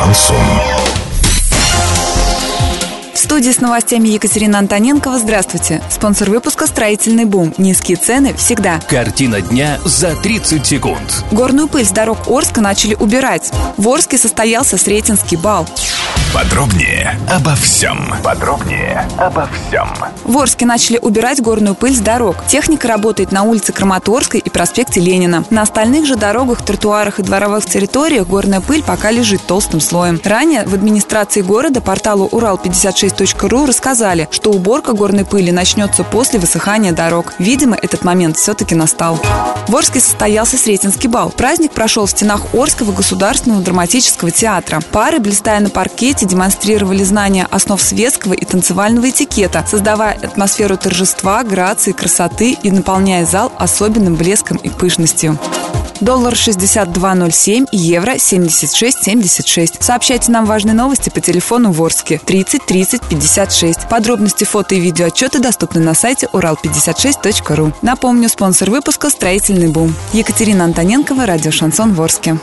Шансон. В студии с новостями Екатерина Антоненкова. Здравствуйте. Спонсор выпуска «Строительный бум». Низкие цены всегда. Картина дня за 30 секунд. Горную пыль с дорог Орска начали убирать. В Орске состоялся Сретенский бал. Подробнее обо всем. Подробнее обо всем. В Орске начали убирать горную пыль с дорог. Техника работает на улице Краматорской и проспекте Ленина. На остальных же дорогах, тротуарах и дворовых территориях горная пыль пока лежит толстым слоем. Ранее в администрации города порталу Урал56.ру рассказали, что уборка горной пыли начнется после высыхания дорог. Видимо, этот момент все-таки настал. В Орске состоялся Сретенский бал. Праздник прошел в стенах Орского государственного драматического театра. Пары, блистая на паркете, дети демонстрировали знания основ светского и танцевального этикета, создавая атмосферу торжества, грации, красоты и наполняя зал особенным блеском и пышностью. Доллар 62.07, евро 76.76. Сообщайте нам важные новости по телефону Ворске 30 30 56. Подробности фото и видео отчеты доступны на сайте урал56.ру. Напомню, спонсор выпуска «Строительный бум». Екатерина Антоненкова, радио «Шансон Ворске».